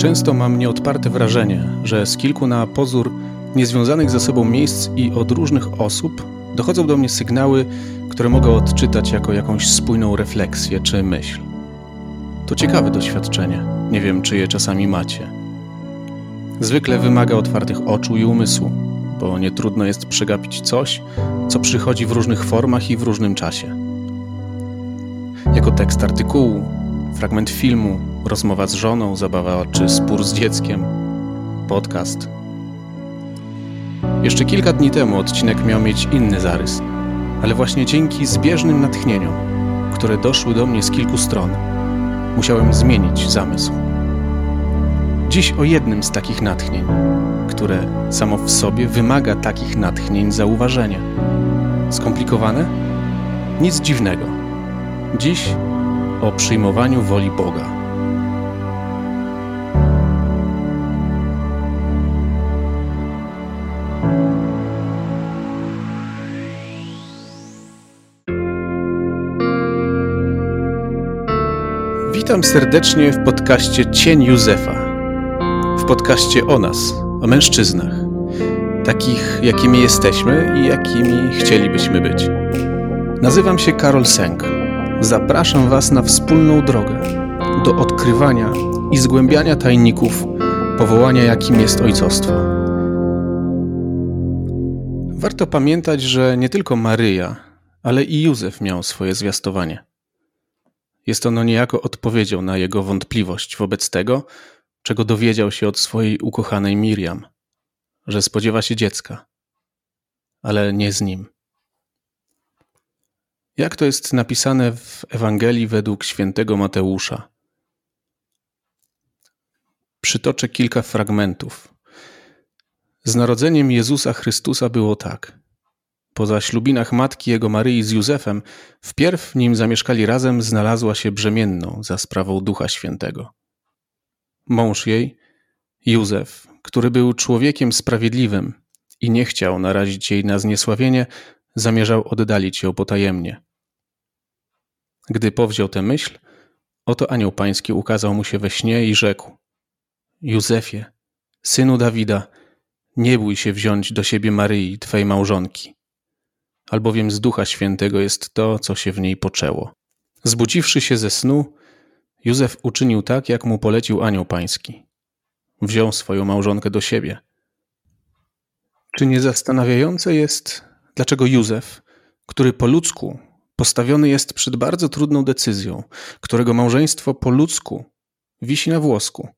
Często mam nieodparte wrażenie, że z kilku na pozór niezwiązanych ze sobą miejsc i od różnych osób dochodzą do mnie sygnały, które mogę odczytać jako jakąś spójną refleksję czy myśl. To ciekawe doświadczenie. Nie wiem, czy je czasami macie. Zwykle wymaga otwartych oczu i umysłu, bo nie trudno jest przegapić coś, co przychodzi w różnych formach i w różnym czasie. Jako tekst artykułu, fragment filmu, rozmowa z żoną, zabawa czy spór z dzieckiem, podcast. Jeszcze kilka dni temu odcinek miał mieć inny zarys, ale właśnie dzięki zbieżnym natchnieniom, które doszły do mnie z kilku stron, musiałem zmienić zamysł. Dziś o jednym z takich natchnień, które samo w sobie wymaga takich natchnień zauważenia. Skomplikowane? Nic dziwnego. Dziś o przyjmowaniu woli Boga. Witam serdecznie w podcaście Cień Józefa. W podcaście o nas, o mężczyznach, takich jakimi jesteśmy i jakimi chcielibyśmy być. Nazywam się Karol Sęk. Zapraszam Was na wspólną drogę do odkrywania i zgłębiania tajników powołania, jakim jest ojcostwo. Warto pamiętać, że nie tylko Maryja, ale i Józef miał swoje zwiastowanie. Jest ono niejako odpowiedzią na jego wątpliwość wobec tego, czego dowiedział się od swojej ukochanej Miriam, że spodziewa się dziecka, ale nie z nim. Jak to jest napisane w Ewangelii według świętego Mateusza? Przytoczę kilka fragmentów. Z narodzeniem Jezusa Chrystusa było tak. Po zaślubinach matki jego Maryi z Józefem, wpierw nim zamieszkali razem, znalazła się brzemienną za sprawą Ducha Świętego. Mąż jej, Józef, który był człowiekiem sprawiedliwym i nie chciał narazić jej na zniesławienie, zamierzał oddalić ją potajemnie. Gdy powziął tę myśl, oto anioł pański ukazał mu się we śnie i rzekł: Józefie, synu Dawida, nie bój się wziąć do siebie Maryi, twej małżonki, albowiem z Ducha Świętego jest to, co się w niej poczęło. Zbudziwszy się ze snu, Józef uczynił tak, jak mu polecił anioł pański. Wziął swoją małżonkę do siebie. Czy nie zastanawiające jest, dlaczego Józef, który po ludzku postawiony jest przed bardzo trudną decyzją, którego małżeństwo po ludzku wisi na włosku.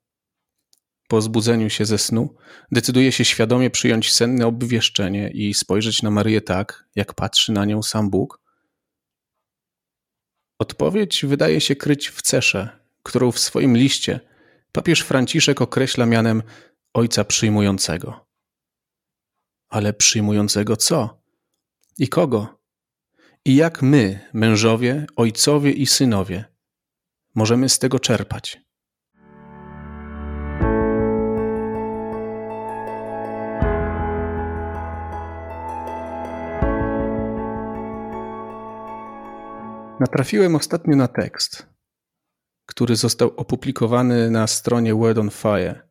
Po zbudzeniu się ze snu decyduje się świadomie przyjąć senne obwieszczenie i spojrzeć na Maryję tak, jak patrzy na nią sam Bóg? Odpowiedź wydaje się kryć w cesze, którą w swoim liście papież Franciszek określa mianem ojca przyjmującego. Ale przyjmującego co? I kogo? I jak my, mężowie, ojcowie i synowie, możemy z tego czerpać? Natrafiłem ostatnio na tekst, który został opublikowany na stronie Word on Fire,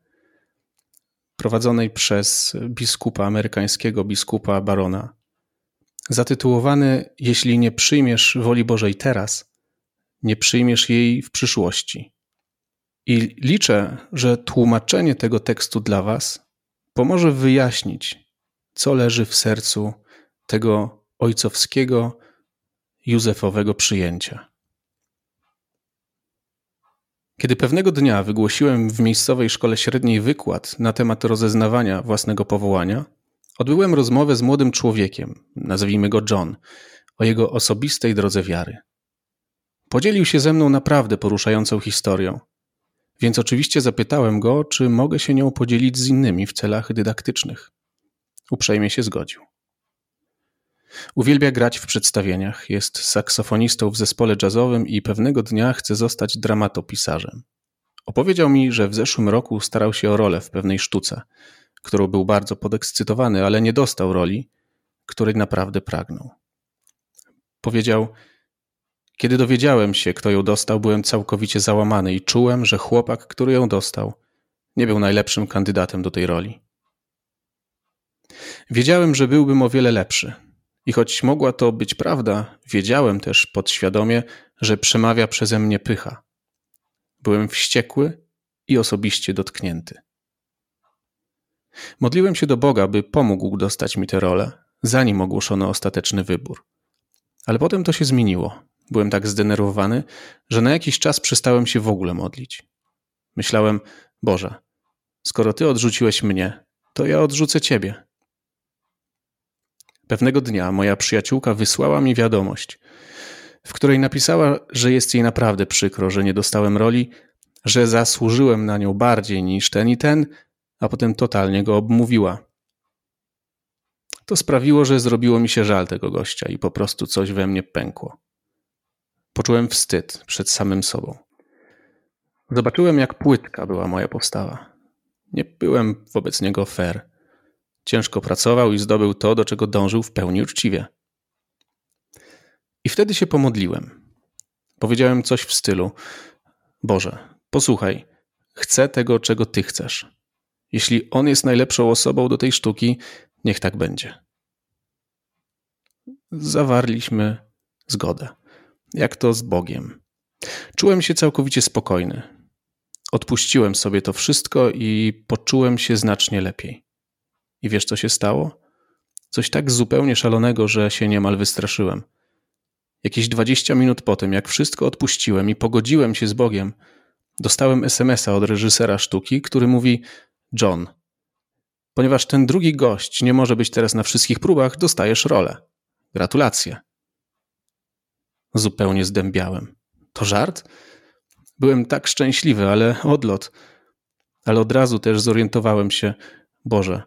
prowadzonej przez biskupa amerykańskiego, biskupa Barona zatytułowany Jeśli nie przyjmiesz woli Bożej teraz, nie przyjmiesz jej w przyszłości. I liczę, że tłumaczenie tego tekstu dla Was pomoże wyjaśnić, co leży w sercu tego ojcowskiego, józefowego przyjęcia. Kiedy pewnego dnia wygłosiłem w miejscowej szkole średniej wykład na temat rozeznawania własnego powołania, Odbyłem rozmowę z młodym człowiekiem, nazwijmy go John, o jego osobistej drodze wiary. Podzielił się ze mną naprawdę poruszającą historią, więc oczywiście zapytałem go, czy mogę się nią podzielić z innymi w celach dydaktycznych. Uprzejmie się zgodził. Uwielbia grać w przedstawieniach, jest saksofonistą w zespole jazzowym i pewnego dnia chce zostać dramatopisarzem. Opowiedział mi, że w zeszłym roku starał się o rolę w pewnej sztuce – którą był bardzo podekscytowany, ale nie dostał roli, której naprawdę pragnął. Powiedział: Kiedy dowiedziałem się, kto ją dostał, byłem całkowicie załamany i czułem, że chłopak, który ją dostał, nie był najlepszym kandydatem do tej roli. Wiedziałem, że byłbym o wiele lepszy. I choć mogła to być prawda, wiedziałem też podświadomie, że przemawia przeze mnie pycha. Byłem wściekły i osobiście dotknięty. Modliłem się do Boga, by pomógł dostać mi tę rolę, zanim ogłoszono ostateczny wybór. Ale potem to się zmieniło. Byłem tak zdenerwowany, że na jakiś czas przestałem się w ogóle modlić. Myślałem, Boże, skoro Ty odrzuciłeś mnie, to ja odrzucę Ciebie. Pewnego dnia moja przyjaciółka wysłała mi wiadomość, w której napisała, że jest jej naprawdę przykro, że nie dostałem roli, że zasłużyłem na nią bardziej niż ten i ten, a potem totalnie go obmówiła. To sprawiło, że zrobiło mi się żal tego gościa i po prostu coś we mnie pękło. Poczułem wstyd przed samym sobą. Zobaczyłem, jak płytka była moja postawa. Nie byłem wobec niego fair. Ciężko pracował i zdobył to, do czego dążył w pełni uczciwie. I wtedy się pomodliłem. Powiedziałem coś w stylu: Boże, posłuchaj, chcę tego, czego Ty chcesz. Jeśli On jest najlepszą osobą do tej sztuki, niech tak będzie. Zawarliśmy zgodę. Jak to z Bogiem. Czułem się całkowicie spokojny. Odpuściłem sobie to wszystko i poczułem się znacznie lepiej. I wiesz, co się stało? Coś tak zupełnie szalonego, że się niemal wystraszyłem. Jakieś dwadzieścia minut po tym, jak wszystko odpuściłem i pogodziłem się z Bogiem, dostałem SMS-a od reżysera sztuki, który mówi: John, ponieważ ten drugi gość nie może być teraz na wszystkich próbach, dostajesz rolę. Gratulacje. Zupełnie zdębiałem. To żart? Byłem tak szczęśliwy, ale odlot. Ale od razu też zorientowałem się, Boże,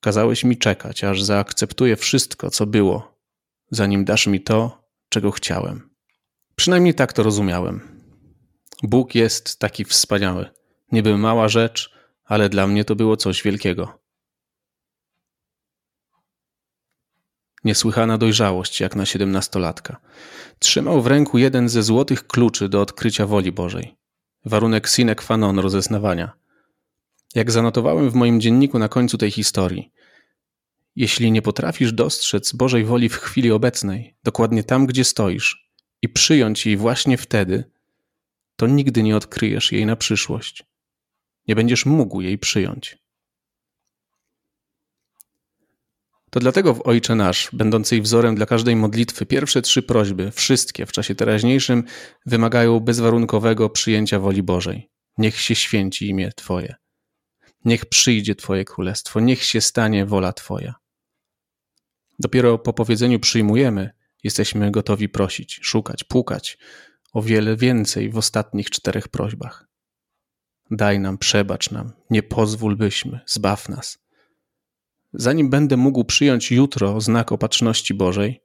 kazałeś mi czekać, aż zaakceptuję wszystko, co było, zanim dasz mi to, czego chciałem. Przynajmniej tak to rozumiałem. Bóg jest taki wspaniały. Niby mała rzecz, ale dla mnie to było coś wielkiego. Niesłychana dojrzałość, jak na siedemnastolatka. Trzymał w ręku jeden ze złotych kluczy do odkrycia woli Bożej. Warunek sine qua non rozeznawania. Jak zanotowałem w moim dzienniku na końcu tej historii. Jeśli nie potrafisz dostrzec Bożej woli w chwili obecnej, dokładnie tam, gdzie stoisz, i przyjąć jej właśnie wtedy, to nigdy nie odkryjesz jej na przyszłość. Nie będziesz mógł jej przyjąć. To dlatego w Ojcze Nasz, będącej wzorem dla każdej modlitwy, pierwsze trzy prośby, wszystkie w czasie teraźniejszym, wymagają bezwarunkowego przyjęcia woli Bożej. Niech się święci imię Twoje. Niech przyjdzie Twoje królestwo, niech się stanie wola Twoja. Dopiero po powiedzeniu przyjmujemy, jesteśmy gotowi prosić, szukać, pukać o wiele więcej w ostatnich czterech prośbach. Daj nam, przebacz nam, nie pozwól byśmy, zbaw nas. Zanim będę mógł przyjąć jutro znak opatrzności Bożej,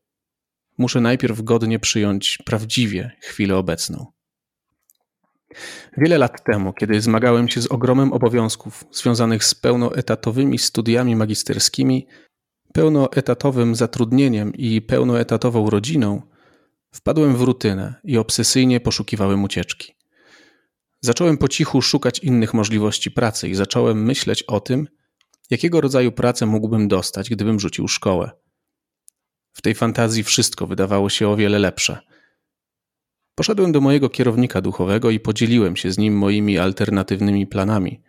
muszę najpierw godnie przyjąć prawdziwie chwilę obecną. Wiele lat temu, kiedy zmagałem się z ogromem obowiązków związanych z pełnoetatowymi studiami magisterskimi, pełnoetatowym zatrudnieniem i pełnoetatową rodziną, wpadłem w rutynę i obsesyjnie poszukiwałem ucieczki. Zacząłem po cichu szukać innych możliwości pracy i zacząłem myśleć o tym, jakiego rodzaju pracę mógłbym dostać, gdybym rzucił szkołę. W tej fantazji wszystko wydawało się o wiele lepsze. Poszedłem do mojego kierownika duchowego i podzieliłem się z nim moimi alternatywnymi planami,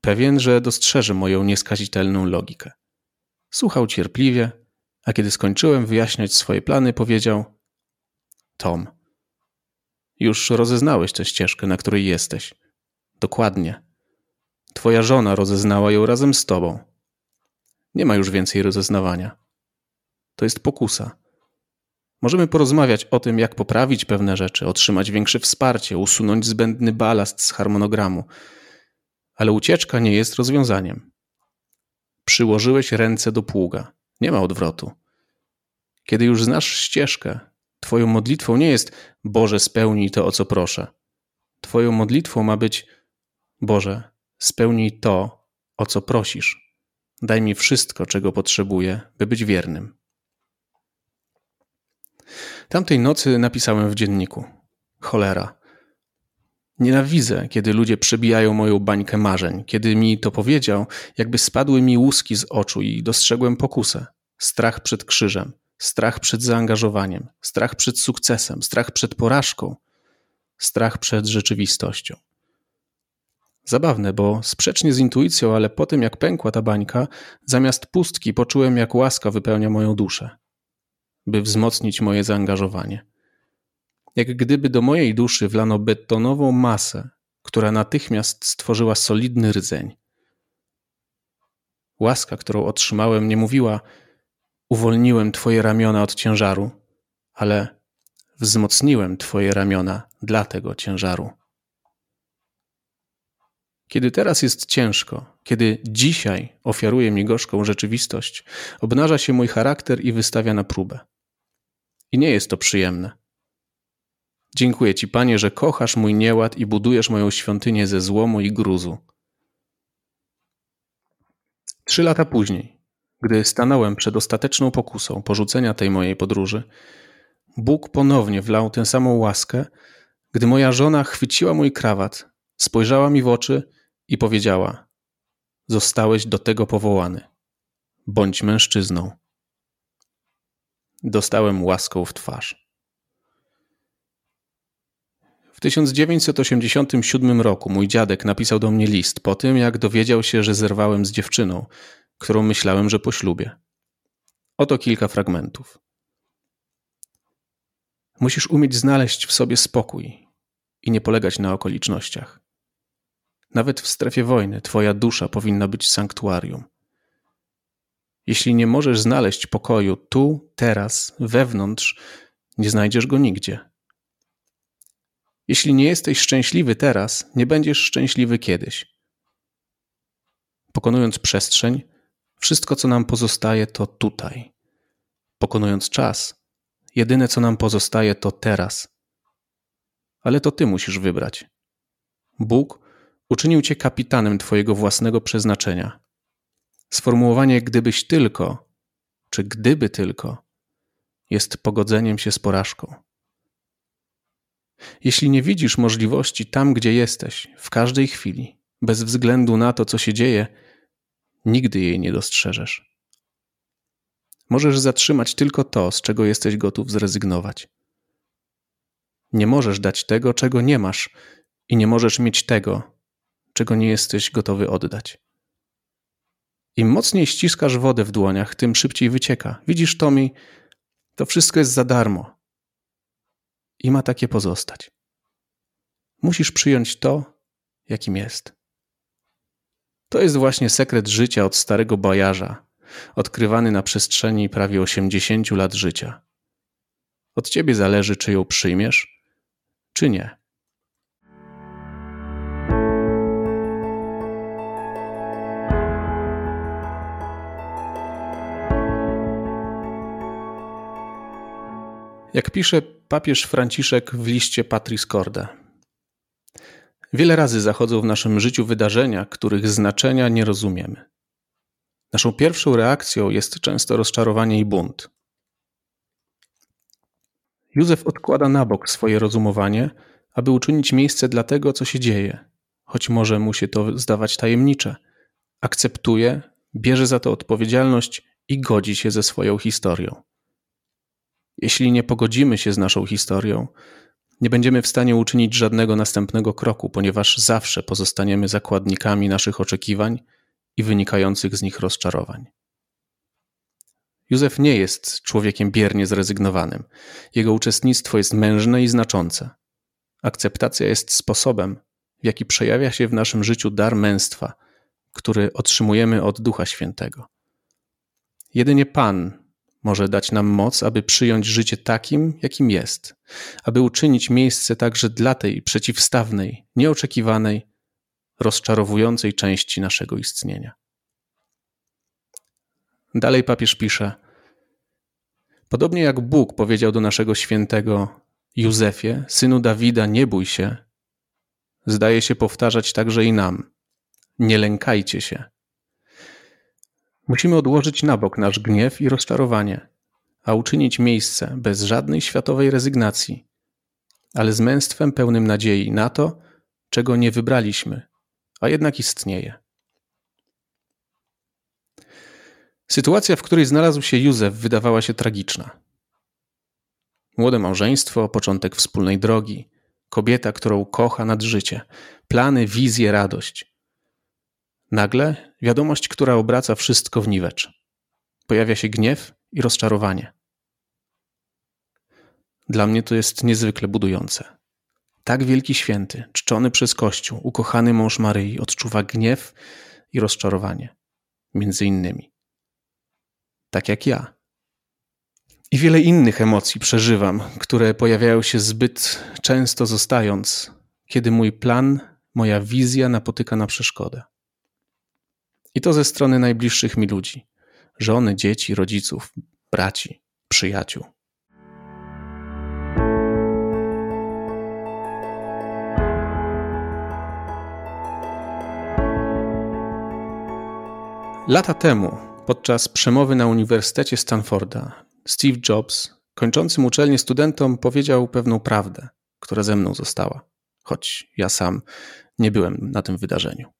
pewien, że dostrzeże moją nieskazitelną logikę. Słuchał cierpliwie, a kiedy skończyłem wyjaśniać swoje plany, powiedział: Tom, już rozeznałeś tę ścieżkę, na której jesteś. Dokładnie. Twoja żona rozeznała ją razem z tobą. Nie ma już więcej rozeznawania. To jest pokusa. Możemy porozmawiać o tym, jak poprawić pewne rzeczy, otrzymać większe wsparcie, usunąć zbędny balast z harmonogramu, ale ucieczka nie jest rozwiązaniem. Przyłożyłeś ręce do pługa, nie ma odwrotu. Kiedy już znasz ścieżkę, Twoją modlitwą nie jest Boże, spełnij to, o co proszę. Twoją modlitwą ma być Boże, spełnij to, o co prosisz. Daj mi wszystko, czego potrzebuję, by być wiernym. Tamtej nocy napisałem w dzienniku: Cholera. Nienawidzę, kiedy ludzie przebijają moją bańkę marzeń. Kiedy mi to powiedział, jakby spadły mi łuski z oczu i dostrzegłem pokusę. Strach przed krzyżem, strach przed zaangażowaniem, strach przed sukcesem, strach przed porażką, strach przed rzeczywistością. Zabawne, bo sprzecznie z intuicją, ale po tym jak pękła ta bańka, zamiast pustki poczułem, jak łaska wypełnia moją duszę, by wzmocnić moje zaangażowanie. Jak gdyby do mojej duszy wlano betonową masę, która natychmiast stworzyła solidny rdzeń. Łaska, którą otrzymałem, nie mówiła: Uwolniłem Twoje ramiona od ciężaru, ale wzmocniłem Twoje ramiona dla tego ciężaru. Kiedy teraz jest ciężko, kiedy dzisiaj ofiaruje mi gorzką rzeczywistość, obnaża się mój charakter i wystawia na próbę. I nie jest to przyjemne. Dziękuję Ci, Panie, że kochasz mój nieład i budujesz moją świątynię ze złomu i gruzu. Trzy lata później, gdy stanąłem przed ostateczną pokusą porzucenia tej mojej podróży, Bóg ponownie wlał tę samą łaskę, gdy moja żona chwyciła mój krawat, spojrzała mi w oczy i powiedziała: Zostałeś do tego powołany. Bądź mężczyzną. Dostałem łaską w twarz. W 1987 roku mój dziadek napisał do mnie list po tym, jak dowiedział się, że zerwałem z dziewczyną, którą myślałem, że poślubię. Oto kilka fragmentów. Musisz umieć znaleźć w sobie spokój i nie polegać na okolicznościach. Nawet w strefie wojny Twoja dusza powinna być sanktuarium. Jeśli nie możesz znaleźć pokoju tu, teraz, wewnątrz, nie znajdziesz go nigdzie. Jeśli nie jesteś szczęśliwy teraz, nie będziesz szczęśliwy kiedyś. Pokonując przestrzeń, wszystko co nam pozostaje to tutaj. Pokonując czas, jedyne co nam pozostaje to teraz. Ale to ty musisz wybrać. Bóg uczynił cię kapitanem twojego własnego przeznaczenia. Sformułowanie gdybyś tylko, czy gdyby tylko, jest pogodzeniem się z porażką. Jeśli nie widzisz możliwości tam, gdzie jesteś, w każdej chwili, bez względu na to, co się dzieje, nigdy jej nie dostrzeżesz. Możesz zatrzymać tylko to, z czego jesteś gotów zrezygnować. Nie możesz dać tego, czego nie masz, i nie możesz mieć tego, czego nie jesteś gotowy oddać. Im mocniej ściskasz wodę w dłoniach, tym szybciej wycieka. Widzisz, Tommy, to wszystko jest za darmo. I ma takie pozostać. Musisz przyjąć to, jakim jest. To jest właśnie sekret życia od starego bajarza, odkrywany na przestrzeni prawie 80 lat życia. Od ciebie zależy, czy ją przyjmiesz, czy nie. Jak pisze papież Franciszek w liście Patris Corde. Wiele razy zachodzą w naszym życiu wydarzenia, których znaczenia nie rozumiemy. Naszą pierwszą reakcją jest często rozczarowanie i bunt. Józef odkłada na bok swoje rozumowanie, aby uczynić miejsce dla tego, co się dzieje, choć może mu się to zdawać tajemnicze. Akceptuje, bierze za to odpowiedzialność i godzi się ze swoją historią. Jeśli nie pogodzimy się z naszą historią, nie będziemy w stanie uczynić żadnego następnego kroku, ponieważ zawsze pozostaniemy zakładnikami naszych oczekiwań i wynikających z nich rozczarowań. Józef nie jest człowiekiem biernie zrezygnowanym. Jego uczestnictwo jest mężne i znaczące. Akceptacja jest sposobem, w jaki przejawia się w naszym życiu dar męstwa, który otrzymujemy od Ducha Świętego. Jedynie Pan może dać nam moc, aby przyjąć życie takim, jakim jest, aby uczynić miejsce także dla tej przeciwstawnej, nieoczekiwanej, rozczarowującej części naszego istnienia. Dalej papież pisze: Podobnie jak Bóg powiedział do naszego świętego Józefie, synu Dawida, nie bój się, zdaje się powtarzać także i nam: Nie lękajcie się. Musimy odłożyć na bok nasz gniew i rozczarowanie, a uczynić miejsce bez żadnej światowej rezygnacji, ale z męstwem pełnym nadziei na to, czego nie wybraliśmy, a jednak istnieje. Sytuacja, w której znalazł się Józef, wydawała się tragiczna. Młode małżeństwo, początek wspólnej drogi, kobieta, którą kocha nad życie, plany, wizje, radość. Nagle wiadomość, która obraca wszystko w niwecz. Pojawia się gniew i rozczarowanie. Dla mnie to jest niezwykle budujące. Tak wielki święty, czczony przez Kościół, ukochany mąż Maryi odczuwa gniew i rozczarowanie, między innymi. Tak jak ja. I wiele innych emocji przeżywam, które pojawiają się zbyt często zostając, kiedy mój plan, moja wizja napotyka na przeszkodę. I to ze strony najbliższych mi ludzi żony, dzieci, rodziców, braci, przyjaciół. Lata temu, podczas przemowy na Uniwersytecie Stanforda, Steve Jobs, kończącym uczelnię studentom, powiedział pewną prawdę, która ze mną została, choć ja sam nie byłem na tym wydarzeniu.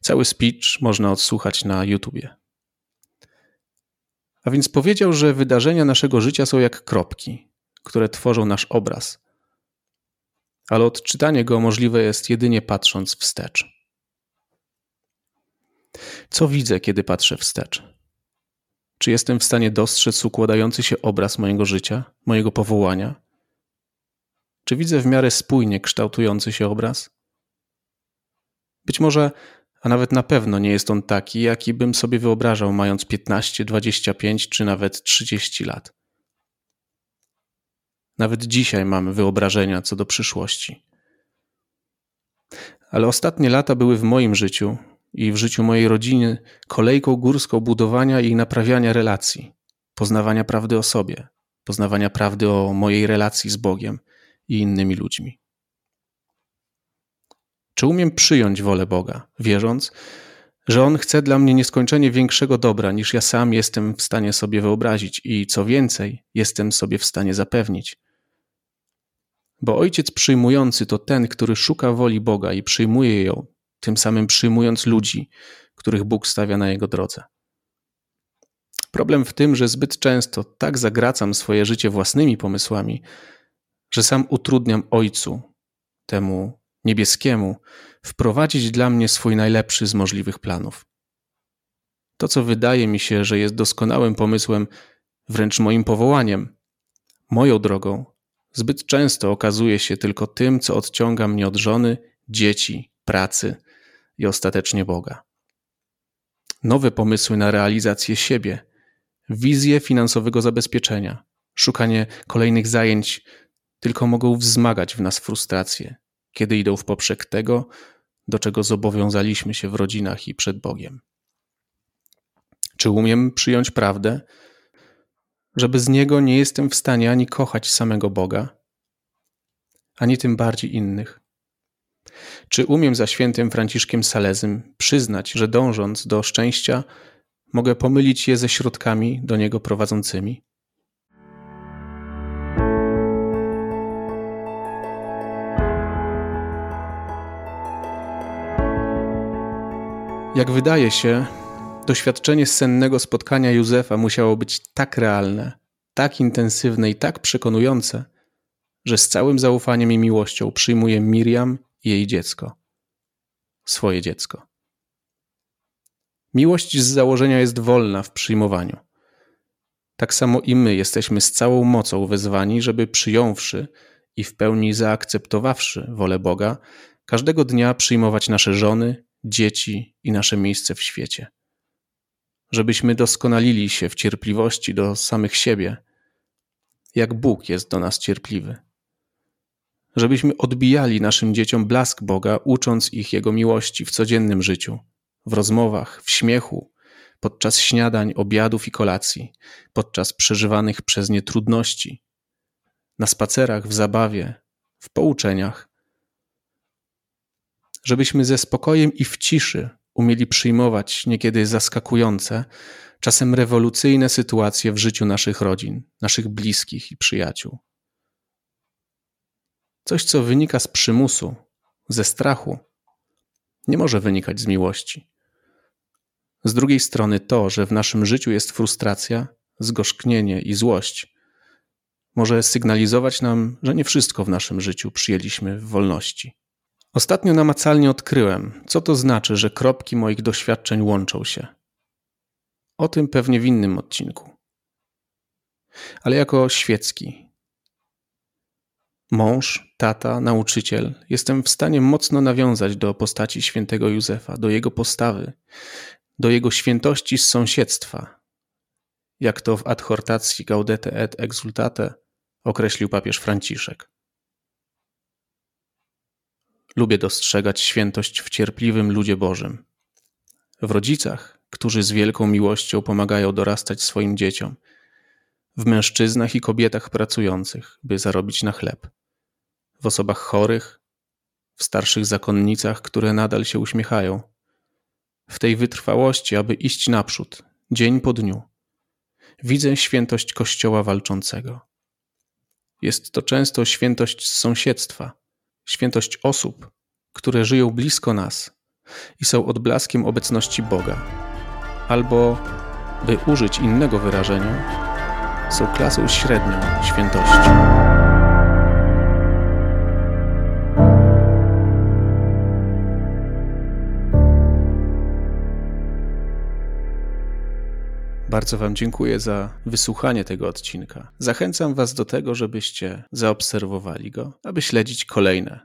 Cały speech można odsłuchać na YouTubie. A więc powiedział, że wydarzenia naszego życia są jak kropki, które tworzą nasz obraz, ale odczytanie go możliwe jest jedynie patrząc wstecz. Co widzę, kiedy patrzę wstecz? Czy jestem w stanie dostrzec układający się obraz mojego życia, mojego powołania? Czy widzę w miarę spójnie kształtujący się obraz? Być może, a nawet na pewno nie jest on taki, jaki bym sobie wyobrażał, mając 15, 25 czy nawet 30 lat. Nawet dzisiaj mamy wyobrażenia co do przyszłości. Ale ostatnie lata były w moim życiu i w życiu mojej rodziny kolejką górską budowania i naprawiania relacji, poznawania prawdy o sobie, poznawania prawdy o mojej relacji z Bogiem i innymi ludźmi. Czy umiem przyjąć wolę Boga, wierząc, że On chce dla mnie nieskończenie większego dobra, niż ja sam jestem w stanie sobie wyobrazić i co więcej, jestem sobie w stanie zapewnić? Bo ojciec przyjmujący to ten, który szuka woli Boga i przyjmuje ją tym samym przyjmując ludzi, których Bóg stawia na jego drodze. Problem w tym, że zbyt często tak zagracam swoje życie własnymi pomysłami, że sam utrudniam Ojcu, temu niebieskiemu, wprowadzić dla mnie swój najlepszy z możliwych planów. To, co wydaje mi się, że jest doskonałym pomysłem, wręcz moim powołaniem, moją drogą, zbyt często okazuje się tylko tym, co odciąga mnie od żony, dzieci, pracy i ostatecznie Boga. Nowe pomysły na realizację siebie, wizje finansowego zabezpieczenia, szukanie kolejnych zajęć tylko mogą wzmagać w nas frustrację, kiedy idą w poprzek tego, do czego zobowiązaliśmy się w rodzinach i przed Bogiem. Czy umiem przyjąć prawdę, że bez Niego nie jestem w stanie ani kochać samego Boga, ani tym bardziej innych? Czy umiem za świętym Franciszkiem Salezym przyznać, że dążąc do szczęścia, mogę pomylić je ze środkami do niego prowadzącymi? Jak wydaje się, doświadczenie sennego spotkania Józefa musiało być tak realne, tak intensywne i tak przekonujące, że z całym zaufaniem i miłością przyjmuje Miriam jej dziecko, swoje dziecko. Miłość z założenia jest wolna w przyjmowaniu. Tak samo i my jesteśmy z całą mocą wezwani, żeby przyjąwszy i w pełni zaakceptowawszy wolę Boga, każdego dnia przyjmować nasze żony, dzieci i nasze miejsce w świecie. Żebyśmy doskonalili się w cierpliwości do samych siebie, jak Bóg jest do nas cierpliwy żebyśmy odbijali naszym dzieciom blask Boga, ucząc ich Jego miłości w codziennym życiu, w rozmowach, w śmiechu, podczas śniadań, obiadów i kolacji, podczas przeżywanych przez nie trudności, na spacerach, w zabawie, w pouczeniach. Żebyśmy ze spokojem i w ciszy umieli przyjmować niekiedy zaskakujące, czasem rewolucyjne sytuacje w życiu naszych rodzin, naszych bliskich i przyjaciół. Coś, co wynika z przymusu, ze strachu, nie może wynikać z miłości. Z drugiej strony to, że w naszym życiu jest frustracja, zgorzknienie i złość, może sygnalizować nam, że nie wszystko w naszym życiu przyjęliśmy w wolności. Ostatnio namacalnie odkryłem, co to znaczy, że kropki moich doświadczeń łączą się. O tym pewnie w innym odcinku. Ale jako świecki, mąż, tata, nauczyciel, jestem w stanie mocno nawiązać do postaci świętego Józefa, do jego postawy, do jego świętości z sąsiedztwa, jak to w adhortacji Gaudete et Exultate określił papież Franciszek. Lubię dostrzegać świętość w cierpliwym ludzie Bożym, w rodzicach, którzy z wielką miłością pomagają dorastać swoim dzieciom, w mężczyznach i kobietach pracujących, by zarobić na chleb, w osobach chorych, w starszych zakonnicach, które nadal się uśmiechają, w tej wytrwałości, aby iść naprzód, dzień po dniu. Widzę świętość Kościoła walczącego. Jest to często świętość z sąsiedztwa, świętość osób, które żyją blisko nas i są odblaskiem obecności Boga, albo, by użyć innego wyrażenia, są klasą średnią świętości. Bardzo Wam dziękuję za wysłuchanie tego odcinka. Zachęcam Was do tego, żebyście zaobserwowali go, aby śledzić kolejne